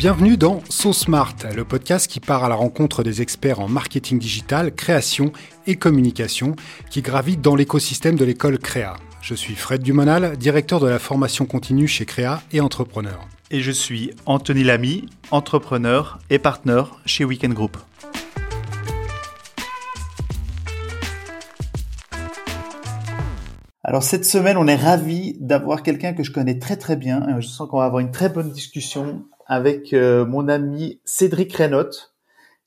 Bienvenue dans So Smart, le podcast qui part à la rencontre des experts en marketing digital, création et communication qui gravitent dans l'écosystème de l'école Créa. Je suis Fred Dumonal, directeur de la formation continue chez Créa et entrepreneur. Et je suis Anthony Lamy, entrepreneur et partenaire chez Weekend Group. Alors cette semaine, on est ravi d'avoir quelqu'un que je connais très très bien. Je sens qu'on va avoir une très bonne discussion avec euh, mon ami Cédric Reynaud,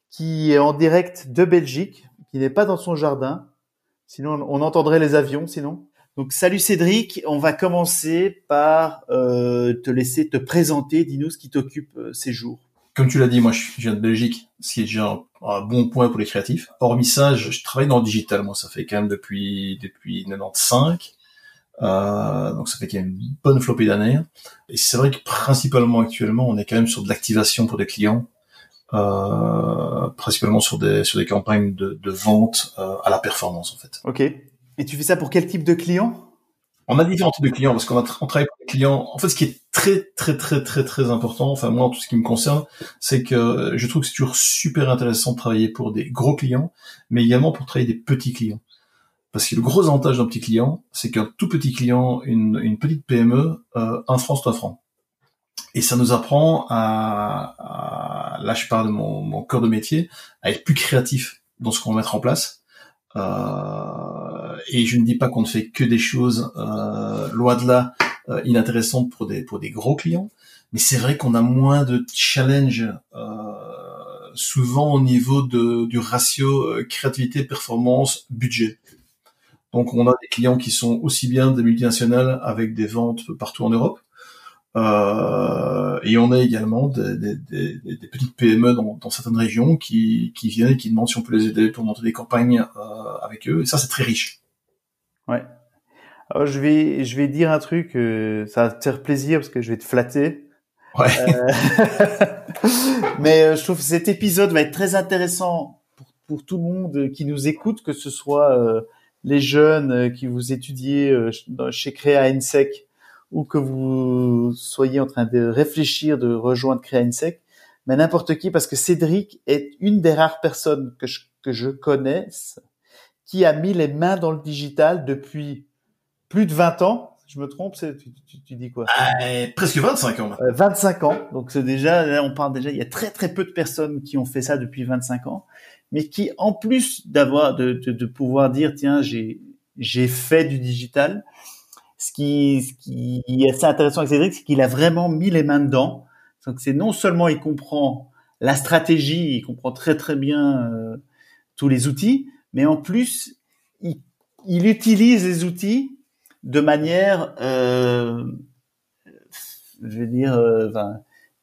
qui est en direct de Belgique, qui n'est pas dans son jardin. Sinon, on entendrait les avions, sinon. Donc, salut Cédric. On va commencer par euh, te laisser te présenter. Dis-nous ce qui t'occupe euh, ces jours. Comme tu l'as dit, moi, je viens de Belgique, ce qui est déjà un, bon point pour les créatifs. Hormis ça, je, travaille dans le digital. Moi, ça fait quand même depuis depuis 95. Euh, donc ça fait qu'il y a une bonne flopée d'années. Et c'est vrai que principalement actuellement, on est quand même sur de l'activation pour des clients, euh, principalement sur des sur des campagnes de, de vente euh, à la performance en fait. Ok. Et tu fais ça pour quel type de clients On a différents types de clients parce qu'on on travaille pour des clients. En fait, ce qui est très très très très très important, enfin moi en tout ce qui me concerne, c'est que je trouve que c'est toujours super intéressant de travailler pour des gros clients, mais également pour travailler des petits clients. Parce que le gros avantage d'un petit client, c'est qu'un tout petit client, une, une petite PME, euh, un franc, c'est un franc. Et ça nous apprend à, à là je parle de mon, mon corps de métier, à être plus créatif dans ce qu'on va mettre en place. Euh, et je ne dis pas qu'on ne fait que des choses euh, loin de là euh, inintéressantes pour des pour des gros clients, mais c'est vrai qu'on a moins de challenge euh, souvent au niveau de, du ratio euh, créativité performance budget. Donc on a des clients qui sont aussi bien des multinationales avec des ventes partout en Europe, euh, et on a également des, des, des, des petites PME dans, dans, certaines régions qui, qui viennent et qui demandent si on peut les aider pour monter des campagnes euh, avec eux. Et ça, c'est très riche. Ouais. Alors, je vais, je vais dire un truc, euh, ça va te faire plaisir parce que je vais te flatter. Ouais. Euh, mais euh, je trouve que cet épisode va être très intéressant pour, pour tout le monde qui nous écoute, que ce soit euh, les jeunes euh, qui vous étudiez euh, chez Créa INSEC ou que vous soyez en train de réfléchir de rejoindre Créa INSEC, mais n'importe qui, parce que Cédric est une des rares personnes que je, que je connaisse qui a mis les mains dans le digital depuis plus de 20 ans. Je me trompe, tu, tu, tu, dis quoi? Euh, Presque 25 ans. Euh, 25 ans. Donc c'est déjà, là, on parle déjà, il y a très très peu de personnes qui ont fait ça depuis 25 ans mais qui, en plus d'avoir, de, de, de, pouvoir dire, tiens, j'ai, j'ai fait du digital, ce qui, ce qui est assez intéressant avec Cédric, c'est qu'il a vraiment mis les mains dedans. Donc c'est non seulement il comprend la stratégie, il comprend très très bien euh, tous les outils, mais en plus il, il utilise les outils de manière, euh, je vais dire, euh,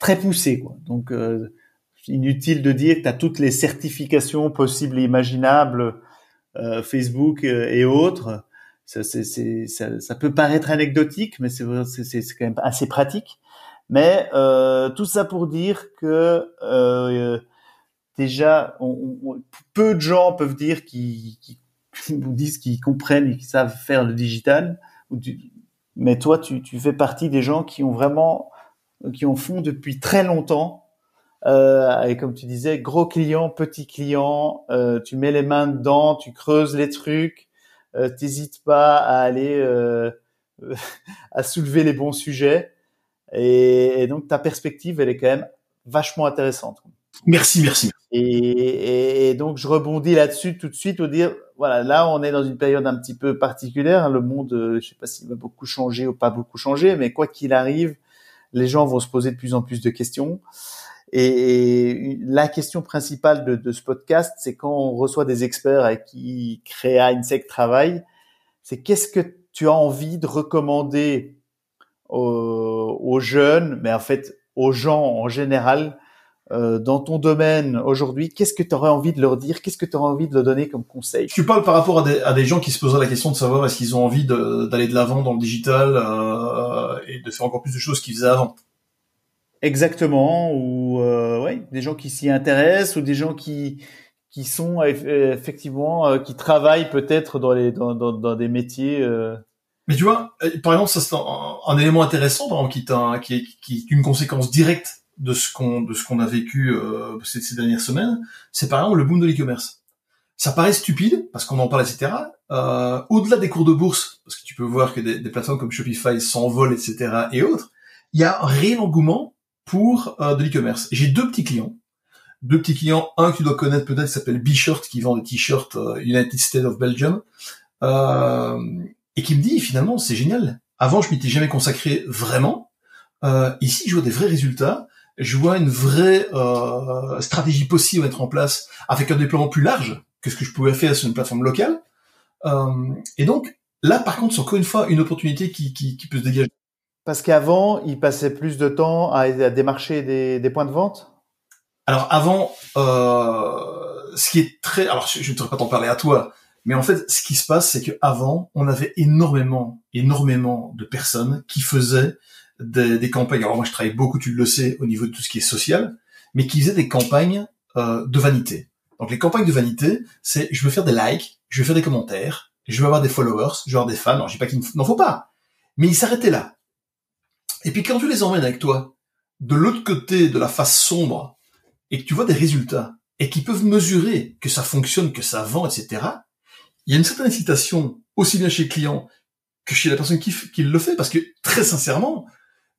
très poussée. Quoi. Donc euh, inutile de dire que tu as toutes les certifications possibles et imaginables, euh, Facebook euh, et autres. Ça, ça, ça, peut paraître anecdotique, mais c'est, quand même assez pratique. Mais tout ça pour dire que déjà, on, on, peu de gens peuvent dire qu'ils, disent qu'ils comprennent et qu'ils savent faire le digital. Mais toi, tu, tu fais partie des gens qui ont vraiment, qui en font depuis très longtemps euh, et comme tu disais, gros client, petit client, euh, tu mets les mains dedans, tu creuses les trucs, euh, t'hésites pas à aller euh, à soulever les bons sujets. Et, et, donc ta perspective, elle est quand même vachement intéressante. Merci, merci. Et, donc je rebondis là-dessus tout de suite au dire, voilà, là on est dans une période un petit peu particulière. Le monde, je sais pas s'il va beaucoup changer ou pas beaucoup changer, mais quoi qu'il arrive, les gens vont se poser de plus en plus de questions. Et, la question principale de, ce podcast, c'est quand on reçoit des experts avec qui Créa Insect travaille, c'est qu'est-ce que tu as envie de recommander aux, jeunes, mais en fait aux gens en général, euh, dans ton domaine aujourd'hui, qu'est-ce que tu aurais envie de leur dire? Qu'est-ce que tu aurais envie de leur donner comme conseil? Tu parles par rapport à des, à des gens qui se poseraient la question de savoir est-ce qu'ils ont envie d'aller de l'avant dans le digital euh, et de faire encore plus de choses qu'ils faisaient avant. Exactement, ou euh, ouais, des gens qui s'y intéressent, ou des gens qui qui sont effectivement euh, qui travaillent peut-être dans les dans, dans, dans, des métiers. Euh... Mais tu vois, euh, par exemple, ça c'est un, élément intéressant, par exemple, qui, qui, est, qui est une conséquence directe de ce qu'on de ce qu'on a vécu euh, ces, ces, dernières semaines. C'est par exemple le boom de l'e-commerce. Ça paraît stupide parce qu'on en parle, etc. Euh, Au-delà des cours de bourse, parce que tu peux voir que des, des plateformes comme Shopify s'envolent, etc. et autres, il y a un réel engouement pour euh, de l'e-commerce. J'ai deux petits clients deux petits clients, un que tu dois connaître peut-être s'appelle B-Shirt qui vend des t-shirts euh, United States of Belgium euh, et qui me dit finalement c'est génial. Avant je m'étais jamais consacré vraiment. Euh, ici je vois des vrais résultats. Je vois une vraie euh, stratégie possible à mettre en place avec un déploiement plus large que ce que je pouvais faire sur une plateforme locale. Euh, et donc là par contre c'est encore une fois une opportunité qui, qui, qui peut se dégager. Parce qu'avant, il passait plus de temps à, à démarcher des, des points de vente? Alors avant, euh, ce qui est très, alors je ne devrais pas t'en parler à toi, mais en fait, ce qui se passe, c'est que avant, on avait énormément, énormément de personnes qui faisaient des, campagnes. Alors moi, je travaille beaucoup, tu le sais, au niveau de tout ce qui est social, mais qui faisaient des campagnes euh, de vanité. Donc les campagnes de vanité, c'est je veux faire des likes, je veux faire des commentaires, je veux avoir des followers, je veux avoir des fans. Alors je dis pas qu'il n'en faut pas, mais ils s'arrêtaient là. Et puis quand tu les emmènes avec toi, de l'autre côté de la face sombre et que tu vois des résultats et qui peuvent mesurer que ça fonctionne, que ça vend, etc., il y a une certaine incitation, aussi bien chez le client que chez la personne qui le fait, parce que très sincèrement,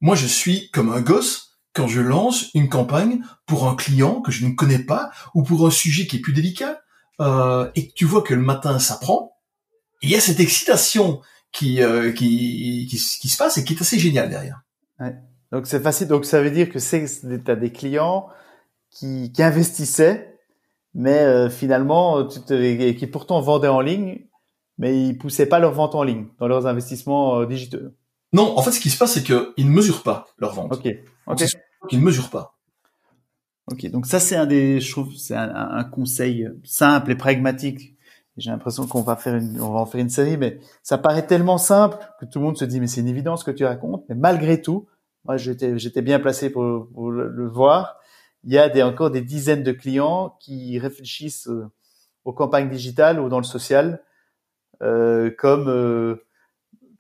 moi je suis comme un gosse quand je lance une campagne pour un client que je ne connais pas ou pour un sujet qui est plus délicat, euh, et que tu vois que le matin ça prend, il y a cette excitation qui, euh, qui, qui, se passe et qui est assez géniale derrière. Ouais. Donc c'est facile. Donc ça veut dire que c'est as des clients qui, qui investissaient, mais euh, finalement, tu te, qui pourtant vendaient en ligne, mais ils poussaient pas leur vente en ligne dans leurs investissements euh, digitaux. Non, en fait, ce qui se passe, c'est qu'ils ne mesurent pas leur vente. Ok. Ok. Ils ne mesurent pas. Ok. Donc ça, c'est un des, je trouve, c'est un, un, conseil simple et pragmatique. J'ai l'impression qu'on va faire une, on va en faire une série, mais ça paraît tellement simple que tout le monde se dit, mais c'est une évidence que tu racontes. Mais malgré tout, moi, j'étais, j'étais bien placé pour, pour le voir il y a des, encore des dizaines de clients qui réfléchissent euh, aux campagnes digitales ou dans le social euh, comme euh,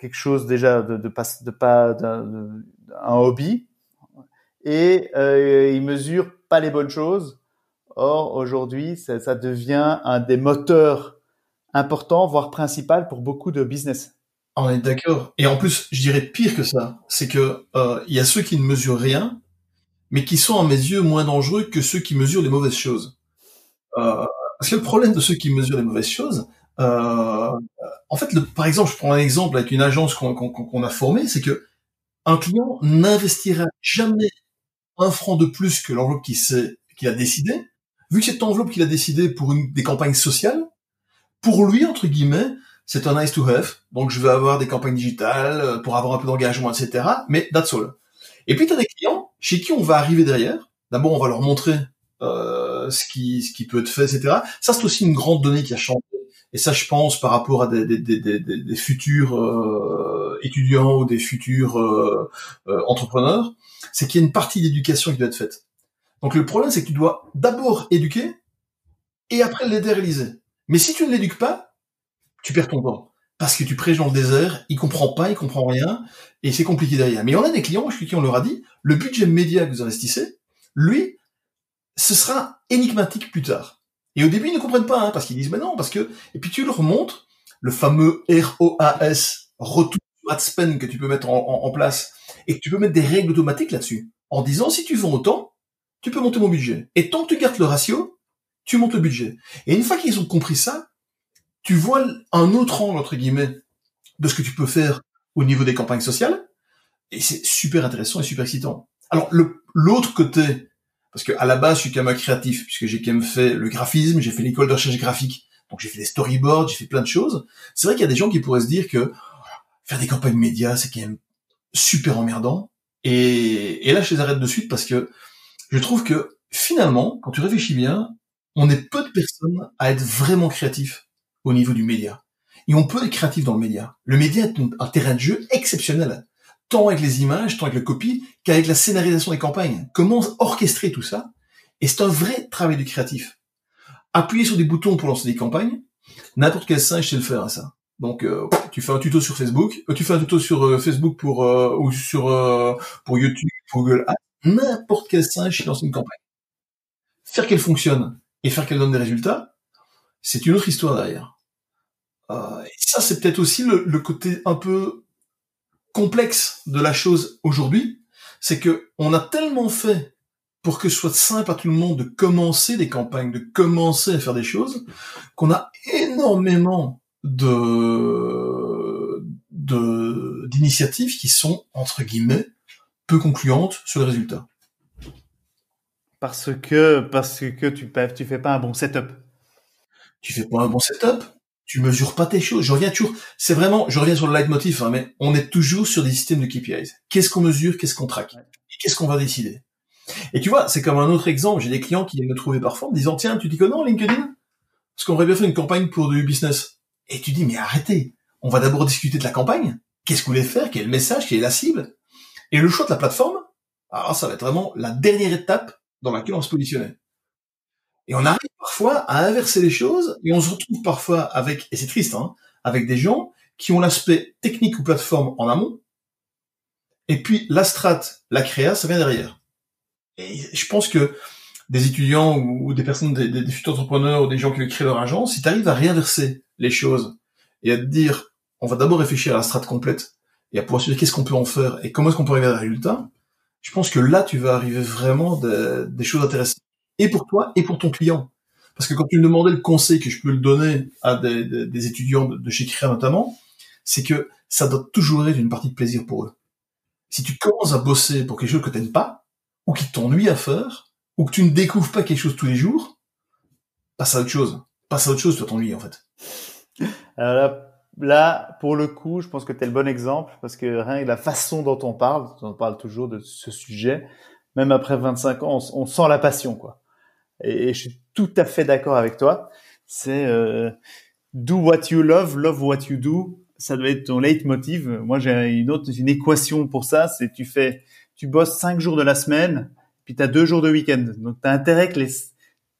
quelque chose déjà de, pas d'un un hobby et euh, ils mesurent pas les bonnes choses. Or aujourd'hui, ça, ça devient un des moteurs importants, voire principal pour beaucoup de business. On est d'accord. Et en plus, je dirais pire que ça, c'est que euh, il y a ceux qui ne mesurent rien mais qui sont à mes yeux moins dangereux que ceux qui mesurent les mauvaises choses. Euh, parce que le problème de ceux qui mesurent les mauvaises choses, euh, en fait, par exemple, je prends un exemple avec une agence qu'on a formée, c'est que un client n'investira jamais un franc de plus que l'enveloppe qu'il a décidé, vu que cette enveloppe qu'il a décidé pour une, des campagnes sociales, pour lui, entre guillemets, c'est un nice to have. Donc, je vais avoir des campagnes digitales euh, pour avoir un peu d'engagement, etc. Mais that's all. Et puis, tu as des clients chez qui on va arriver derrière. D'abord, on va leur montrer euh, ce, qui, ce qui peut être fait, etc. Ça, c'est aussi une grande donnée qui a changé. Et ça, je pense, par rapport à des, futurs euh, étudiants ou des futurs euh, euh, entrepreneurs, c'est qu'il y a une partie d'éducation qui doit être faite. Donc le problème, c'est que tu dois d'abord éduquer et après l'aider à réaliser. Mais si tu ne l'éduques pas, tu perds ton temps parce que tu prêches dans le désert, il comprend pas, il comprend rien, et c'est compliqué derrière. Mais on a des clients, je qui on leur a dit, le budget média que vous investissez, lui, ce sera énigmatique plus tard. Et au début, ils ne comprennent pas, hein, parce qu'ils disent, mais non, parce que, et puis tu leur montres le fameux ROAS, retour ad spend que tu peux mettre en, place, et que tu peux mettre des règles automatiques là-dessus, en disant, si tu vends autant, tu peux monter mon budget. Et tant que tu gardes le ratio, tu montes le budget. Et une fois qu'ils ont compris ça, tu vois un autre angle, entre guillemets, de ce que tu peux faire au niveau des campagnes sociales, et c'est super intéressant et super excitant. Alors, l'autre côté, parce que à la base, je suis quand même créatif, puisque j'ai quand même fait le graphisme, j'ai fait l'école de recherche graphique, donc j'ai fait des storyboards, j'ai fait plein de choses. C'est vrai qu'il y a des gens qui pourraient se dire que faire des campagnes médias, c'est quand même super emmerdant. Et, et là, je les arrête de suite parce que je trouve que finalement, quand tu réfléchis bien, on est peu de personnes à être vraiment créatifs au niveau du média. Et on peut être créatif dans le média. Le média est un terrain de jeu exceptionnel, tant avec les images, tant avec la copie, qu'avec la scénarisation des campagnes. Comment orchestrer tout ça? Et c'est un vrai travail du créatif. Appuyer sur des boutons pour lancer des campagnes, n'importe quel singe sait le faire à ça. Donc euh, tu fais un tuto sur Facebook, euh, tu fais un tuto sur euh, Facebook pour ou sur pour YouTube, pour Google Ads, n'importe quel singe lance une campagne. Faire qu'elle fonctionne et faire qu'elle donne des résultats, c'est une autre histoire derrière. et ça, c'est peut-être aussi le, le, côté un peu complexe de la chose aujourd'hui, c'est que on a tellement fait pour que ce soit simple à tout le monde de commencer des campagnes, de commencer à faire des choses, qu'on a énormément de d'initiatives qui sont entre guillemets peu concluantes sur le résultat. Parce que parce que tu tu fais pas un bon setup. Tu fais pas un bon setup. Tu mesures pas tes choses. Je reviens toujours. C'est vraiment. Je reviens sur le leitmotiv, hein, mais on est toujours sur des systèmes de KPIs. Qu'est-ce qu'on mesure Qu'est-ce qu'on traque Et qu'est-ce qu'on va décider Et tu vois, c'est comme un autre exemple. J'ai des clients qui viennent me trouver parfois en me disant tiens, tu dis que non, LinkedIn? Parce qu'on aurait bien fait une campagne pour du business. Et tu dis, mais arrêtez, on va d'abord discuter de la campagne. Qu'est-ce que vous voulez faire? Quel est le message? Quelle est la cible? Et le choix de la plateforme, alors ça va être vraiment la dernière étape dans laquelle on se positionnait. Et on arrive parfois à inverser les choses et on se retrouve parfois avec, et c'est triste, hein, avec des gens qui ont l'aspect technique ou plateforme en amont, et puis la strat, la créa, ça vient derrière. Et je pense que des étudiants ou des personnes, des, des, futurs entrepreneurs ou des gens qui veulent créer leur agence, si tu arrives à réinverser les choses et à te dire, on va d'abord réfléchir à la strate complète et à pouvoir se dire qu'est-ce qu'on peut en faire et comment est-ce qu'on peut arriver à un résultat, je pense que là, tu vas arriver vraiment des choses intéressantes. Et pour toi et pour ton client. Parce que quand tu me demandais le conseil que je peux le donner à des, étudiants de, chez Créa notamment, c'est que ça doit toujours être une partie de plaisir pour eux. Si tu commences à bosser pour quelque chose que tu n'aimes pas, ou qui t'ennuie à faire, ou que tu ne découvres pas quelque chose tous les jours, passe à autre chose. Passe à autre chose, tu t'ennuyer en fait. Alors là, pour le coup, je pense que tu es le bon exemple parce que rien que la façon dont on parle, on parle toujours de ce sujet, même après 25 ans, on, sent la passion quoi. Et, je suis tout à fait d'accord avec toi. C'est euh, do what you love, love what you do. Ça doit être ton leitmotiv. Moi, j'ai une autre, une équation pour ça. C'est tu fais, tu bosses cinq jours de la semaine puis tu as deux jours de week-end. Donc tu as intérêt que les,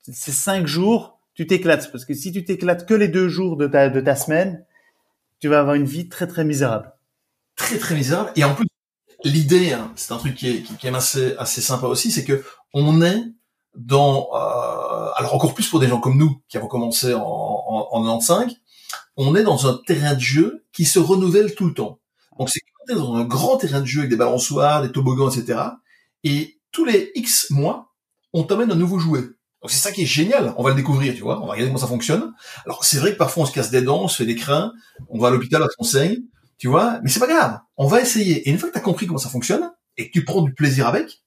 ces cinq jours, tu t'éclates. Parce que si tu t'éclates que les deux jours de ta, de ta semaine, tu vas avoir une vie très très misérable. Très très misérable. Et en plus, l'idée, hein, c'est un truc qui est, qui est assez, assez sympa aussi, c'est que on est dans, euh, alors encore plus pour des gens comme nous qui avons commencé en, en, en 95, on est dans un terrain de jeu qui se renouvelle tout le temps. Donc c'est dans un grand terrain de jeu avec des balançoires, des toboggans, etc. Et tous les X mois, on t'amène un nouveau jouet. Donc c'est ça qui est génial, on va le découvrir, tu vois, on va regarder comment ça fonctionne. Alors c'est vrai que parfois on se casse des dents, on se fait des crins, on va à l'hôpital qu'on saigne, tu vois, mais c'est pas grave, on va essayer. Et une fois que tu as compris comment ça fonctionne, et que tu prends du plaisir avec,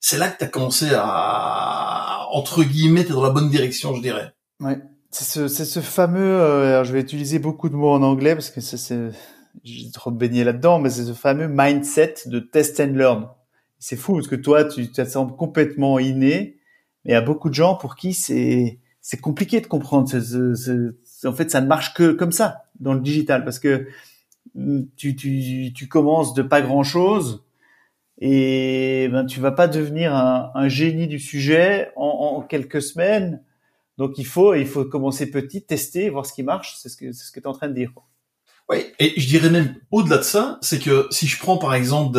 c'est là que tu as commencé à, entre guillemets, t'es dans la bonne direction, je dirais. Ouais. C'est ce, c'est ce fameux, euh, je vais utiliser beaucoup de mots en anglais parce que c'est, j'ai trop baigné là-dedans, mais c'est ce fameux mindset de test and learn c'est fou parce que toi, tu, te sembles complètement inné, mais il y a beaucoup de gens pour qui c'est c'est compliqué de comprendre. en fait, ça ne marche que comme ça dans le digital parce que mm, tu, tu, tu commences de pas grand chose et ben tu vas pas devenir un, génie du sujet en, quelques semaines. Donc il faut il faut commencer petit, tester, voir ce qui marche. C'est ce que c'est ce que tu es en train de dire. Oui, et je dirais même au-delà de ça, c'est que si je prends par exemple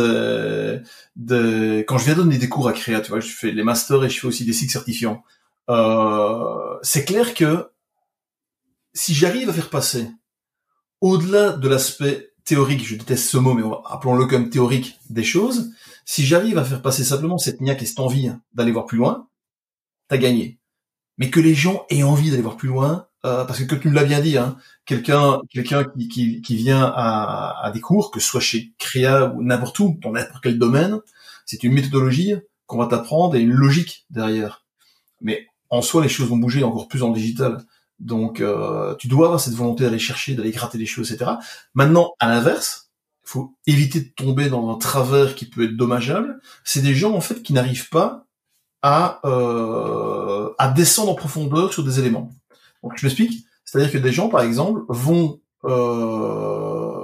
de quand je viens donner des cours à créa, tu vois, je fais les masters et je fais aussi des cycles certifiants. Euh, c'est clair que si j'arrive à faire passer au-delà de l'aspect théorique, je déteste ce mot, mais appelons-le comme théorique des choses, si j'arrive à faire passer simplement cette niaque et cette envie d'aller voir plus loin, t'as gagné. Mais que les gens aient envie d'aller voir plus loin, euh, parce que tu me l'as bien dit, hein, quelqu'un qui, vient à, des cours, que ce soit chez Créa ou n'importe où, dans n'importe quel domaine, c'est une méthodologie qu'on va t'apprendre et une logique derrière. Mais en soi, les choses vont bouger encore plus en digital. Donc, euh, tu dois avoir cette volonté d'aller chercher, d'aller gratter des choses, etc. Maintenant, à l'inverse, faut éviter de tomber dans un travers qui peut être dommageable. C'est des gens en fait qui n'arrivent pas à euh, à descendre en profondeur sur des éléments. Donc je m'explique, c'est-à-dire que des gens, par exemple, vont euh,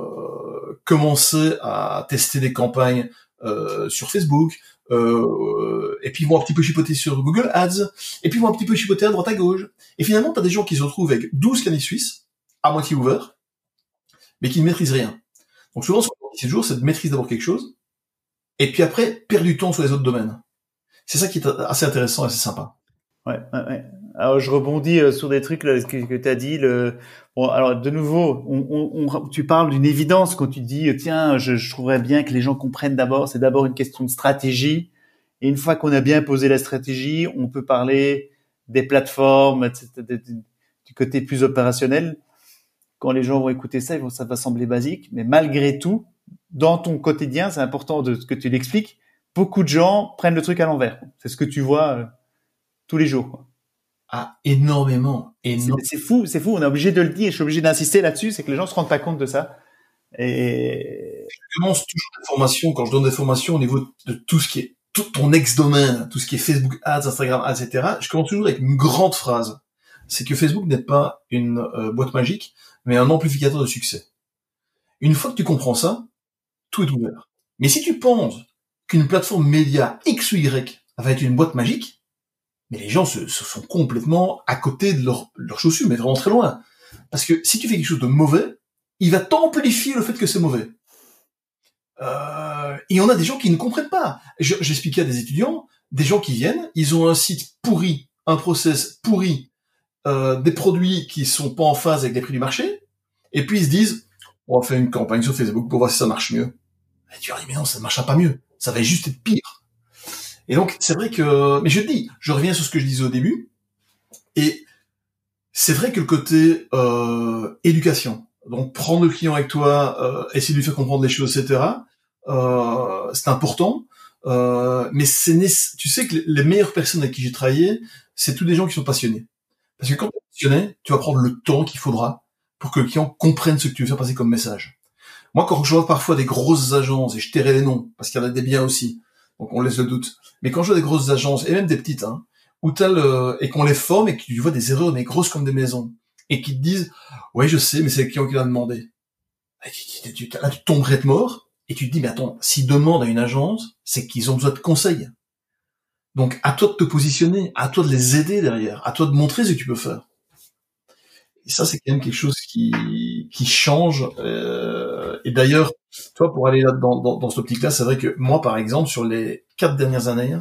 commencer à tester des campagnes euh, sur Facebook, et puis vont un petit peu chipoter sur Google Ads, et puis vont un petit peu chipoter à droite à gauche. Et finalement, tu as des gens qui se retrouvent avec 12 canis suisses, à moitié ouverts, mais qui ne maîtrisent rien. Donc souvent, dit toujours, c'est de maîtriser d'abord quelque chose, et puis après, perdre du temps sur les autres domaines. C'est ça qui est assez intéressant et assez sympa. Ouais, ouais, Alors je rebondis euh, sur des trucs là, que, que tu as dit. Bon, alors de nouveau, tu parles d'une évidence quand tu dis tiens, je, je trouverais bien que les gens comprennent d'abord. C'est d'abord une question de stratégie. Et une fois qu'on a bien posé la stratégie, on peut parler des plateformes, du côté plus opérationnel. Quand les gens vont écouter ça, ça va sembler basique, mais malgré tout, dans ton quotidien, c'est important de que tu l'expliques. Beaucoup de gens prennent le truc à l'envers. C'est ce que tu vois euh, tous les jours. Quoi. Ah, énormément, énormément. C'est fou, c'est fou. On est obligé de le dire. Je suis obligé d'insister là-dessus. C'est que les gens se rendent pas compte de ça. Et je commence toujours des formations quand je donne des formations au niveau de tout ce qui est tout ton ex-domaine, tout ce qui est Facebook Ads, Instagram Ads, etc. Je commence toujours avec une grande phrase. C'est que Facebook n'est pas une euh, boîte magique, mais un amplificateur de succès. Une fois que tu comprends ça, est ouvert. Mais si tu penses qu'une plateforme média X ou Y va être une boîte magique, mais les gens se, sont complètement à côté de leurs leur chaussures, mais vraiment très loin. Parce que si tu fais quelque chose de mauvais, il va t'amplifier le fait que c'est mauvais. Euh, et on a des gens qui ne comprennent pas. J'expliquais à des étudiants, des gens qui viennent, ils ont un site pourri, un process pourri, euh, des produits qui sont pas en phase avec les prix du marché, et puis ils se disent, on va faire une campagne sur Facebook pour voir si ça marche mieux. Et tu leur dis, mais non, ça ne marchera pas mieux. Ça va juste être pire. Et donc, c'est vrai que, mais je te dis, je reviens sur ce que je disais au début, et c'est vrai que le côté euh, éducation, donc prendre le client avec toi, euh, essayer de lui faire comprendre les choses, etc., euh, c'est important. Euh, mais c'est tu sais que les meilleures personnes avec qui j'ai travaillé, c'est tous des gens qui sont passionnés. Parce que quand tu es passionné, tu vas prendre le temps qu'il faudra pour que le client comprenne ce que tu veux faire passer comme message. Moi, quand je vois parfois des grosses agences, et je tairai les noms, parce qu'il y en a des biens aussi, donc on laisse le doute, mais quand je vois des grosses agences, et même des petites, hein, où le, et qu'on les forme et que tu vois des erreurs, mais grosses comme des maisons, et qui te disent, ouais, je sais, mais c'est le client qui l'a demandé. là, tu tomberais de mort, et tu te dis, mais attends, s'ils demandent à une agence, c'est qu'ils ont besoin de conseils. Donc, à toi de te positionner, à toi de les aider derrière, à toi de montrer ce que tu peux faire. Et ça, c'est quand même quelque chose qui, qui change. Euh, et d'ailleurs, toi, pour aller là dans, dans, dans cette optique-là, c'est vrai que moi, par exemple, sur les quatre dernières années,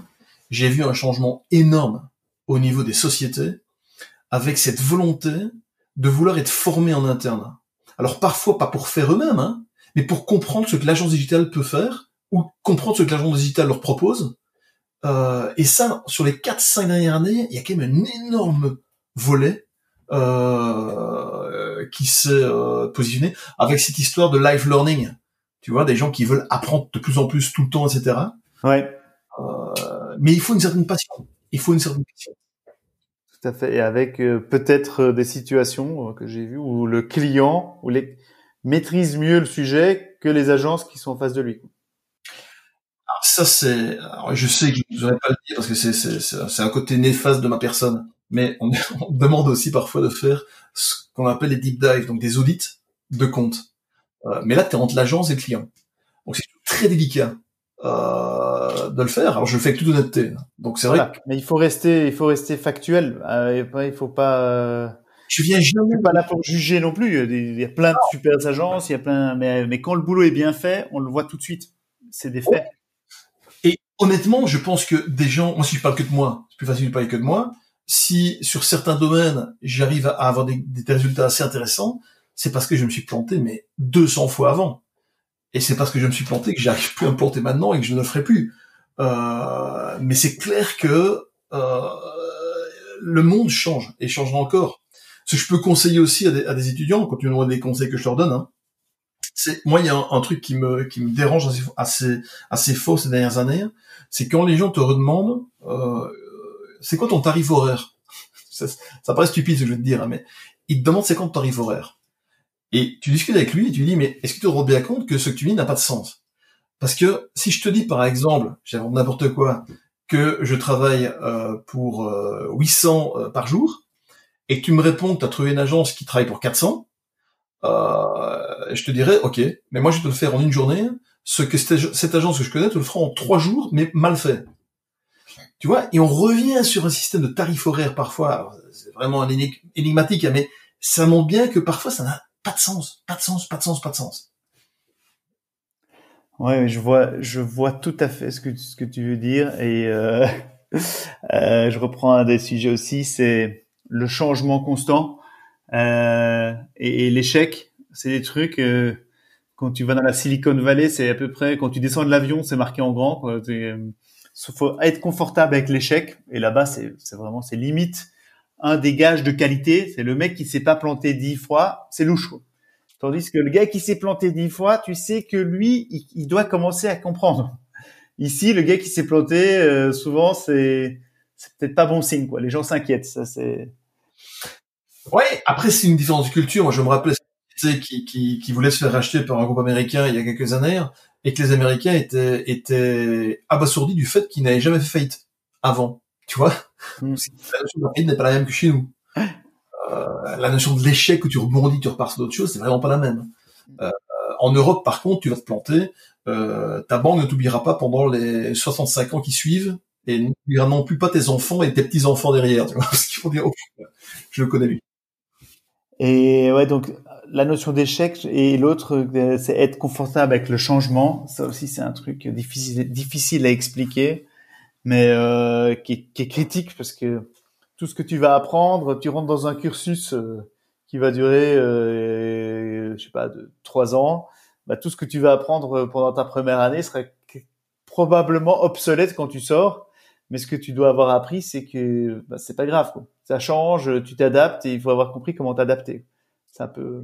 j'ai vu un changement énorme au niveau des sociétés, avec cette volonté de vouloir être formé en interne. Alors parfois pas pour faire eux-mêmes, hein, mais pour comprendre ce que l'agence digitale peut faire ou comprendre ce que l'agence digitale leur propose. Euh, et ça, sur les 4-5 dernières années, il y a quand même un énorme volet euh, qui s'est euh, positionné avec cette histoire de live learning. Tu vois, des gens qui veulent apprendre de plus en plus tout le temps, etc. Ouais. Euh, mais il faut une certaine passion. Il faut une certaine passion. Tout à fait. Et avec euh, peut-être des situations que j'ai vues où le client ou les maîtrise mieux le sujet que les agences qui sont en face de lui. Alors ça c'est, je sais que je ne devrais pas le dire parce que c'est c'est un côté néfaste de ma personne, mais on, on demande aussi parfois de faire ce qu'on appelle les deep dives, donc des audits de compte. Euh, mais là, tu es entre l'agence et le client, donc c'est très délicat euh, de le faire. Alors je le fais avec toute honnêteté. Donc c'est vrai. Mais il faut rester, il faut rester factuel. Euh, il faut pas. Euh je viens jamais pas là pour juger non plus. Il y a plein de super agences, il y a plein, mais, mais quand le boulot est bien fait, on le voit tout de suite. C'est des faits. Et honnêtement, je pense que des gens, moi si je parle que de moi, c'est plus facile de parler que de moi. Si sur certains domaines, j'arrive à avoir des, résultats assez intéressants, c'est parce que je me suis planté, mais 200 fois avant. Et c'est parce que je me suis planté que j'arrive plus à me planter maintenant et que je ne le ferai plus. Euh, mais c'est clair que euh, le monde change et changera encore. Ce que je peux conseiller aussi à des, étudiants, quand tu me des conseils que je leur donne, hein, c'est moi il y a un, truc qui me qui me dérange assez assez, assez fort ces dernières années, c'est quand les gens te redemandent euh, c'est quoi ton tarif horaire. Ça, ça, paraît stupide ce que je vais te dire, hein, mais ils te demandent c'est quoi ton tarif horaire. Et tu discutes avec lui et tu lui dis mais est-ce que tu te rends bien compte que ce que tu dis n'a pas de sens? Parce que si je te dis par exemple, j'invente n'importe quoi, que je travaille euh, pour 800 euh, euh, par jour, et que tu me réponds que tu as trouvé une agence qui travaille pour 400, euh, je te dirais, ok, mais moi je peux le faire en une journée, ce que cette agence que je connais te le fera en trois jours, mais mal fait. Tu vois, et on revient sur un système de tarif horaire parfois, c'est vraiment énigmatique, hein, mais ça montre bien que parfois ça n'a pas de sens, pas de sens, pas de sens, pas de sens. Ouais, je vois, je vois tout à fait ce que tu veux dire et euh, euh, je reprends un des sujets aussi, c'est le changement constant euh, et, l'échec. C'est des trucs euh, quand tu vas dans la Silicon Valley, c'est à peu près quand tu descends de l'avion, c'est marqué en grand. Faut être confortable avec l'échec et là-bas, c'est vraiment c'est limite un des gages de qualité. C'est le mec qui s'est pas planté dix fois, c'est louche. Tandis que le gars qui s'est planté dix fois, tu sais que lui, il, doit commencer à comprendre. Ici, le gars qui s'est planté, euh, souvent, c'est peut-être pas bon signe, quoi. Les gens s'inquiètent, ça c'est. Ouais. Après, c'est une différence de culture. Moi, je me rappelle qui, qui, qui voulait se faire racheter par un groupe américain il y a quelques années, et que les Américains étaient étaient abasourdis du fait qu'ils n'avaient jamais fait faillite avant. Tu vois, mm. la notion de faillite n'est pas la même que chez nous. Euh, la notion de l'échec où tu rebondis, tu repars sur d'autres choses, c'est vraiment pas la même. Euh, en Europe, par contre, tu vas te planter, euh, ta banque ne t'oubliera pas pendant les 65 ans qui suivent, et n'oubliera non plus pas tes enfants et tes petits enfants derrière. Tu vois, ce qu'il faut dire. Oh, je le connais lui. Et ouais, donc la notion d'échec et l'autre, c'est être confortable avec le changement. Ça aussi, c'est un truc difficile, difficile à expliquer, mais euh, qui, est critique parce que tout ce que tu vas apprendre, tu rentres dans un cursus euh, qui va durer, euh, je sais pas, trois ans. Bah, tout ce que tu vas apprendre pendant ta première année serait probablement obsolète quand tu sors. Mais ce que tu dois avoir appris, c'est que bah, c'est pas grave. Ça change, tu t'adaptes et il faut avoir compris comment t'adapter. C'est un peu.